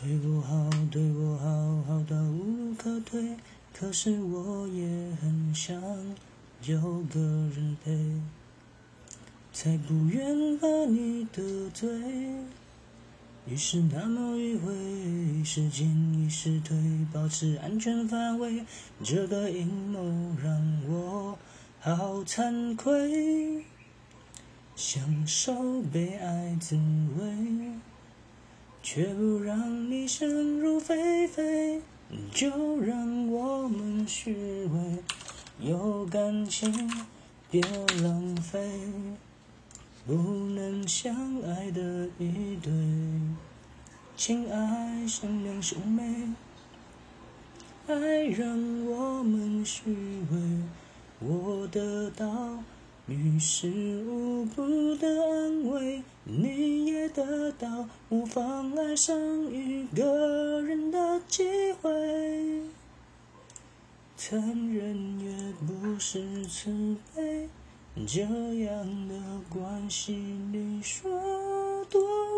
对我好，对我好，好到无路可退。可是我也很想有个人陪，才不愿把你得罪。于是那么迂回，时间已失退，保持安全范围。这个阴谋让我好惭愧，享受被爱滋味。却不让你想入非非，就让我们虚伪，有感情别浪费，不能相爱的一对，情爱像两兄妹，爱让我们虚伪，我得到。于事无补的安慰，得到无妨爱上一个人的机会。残忍也不是慈悲，这样的关系你说多？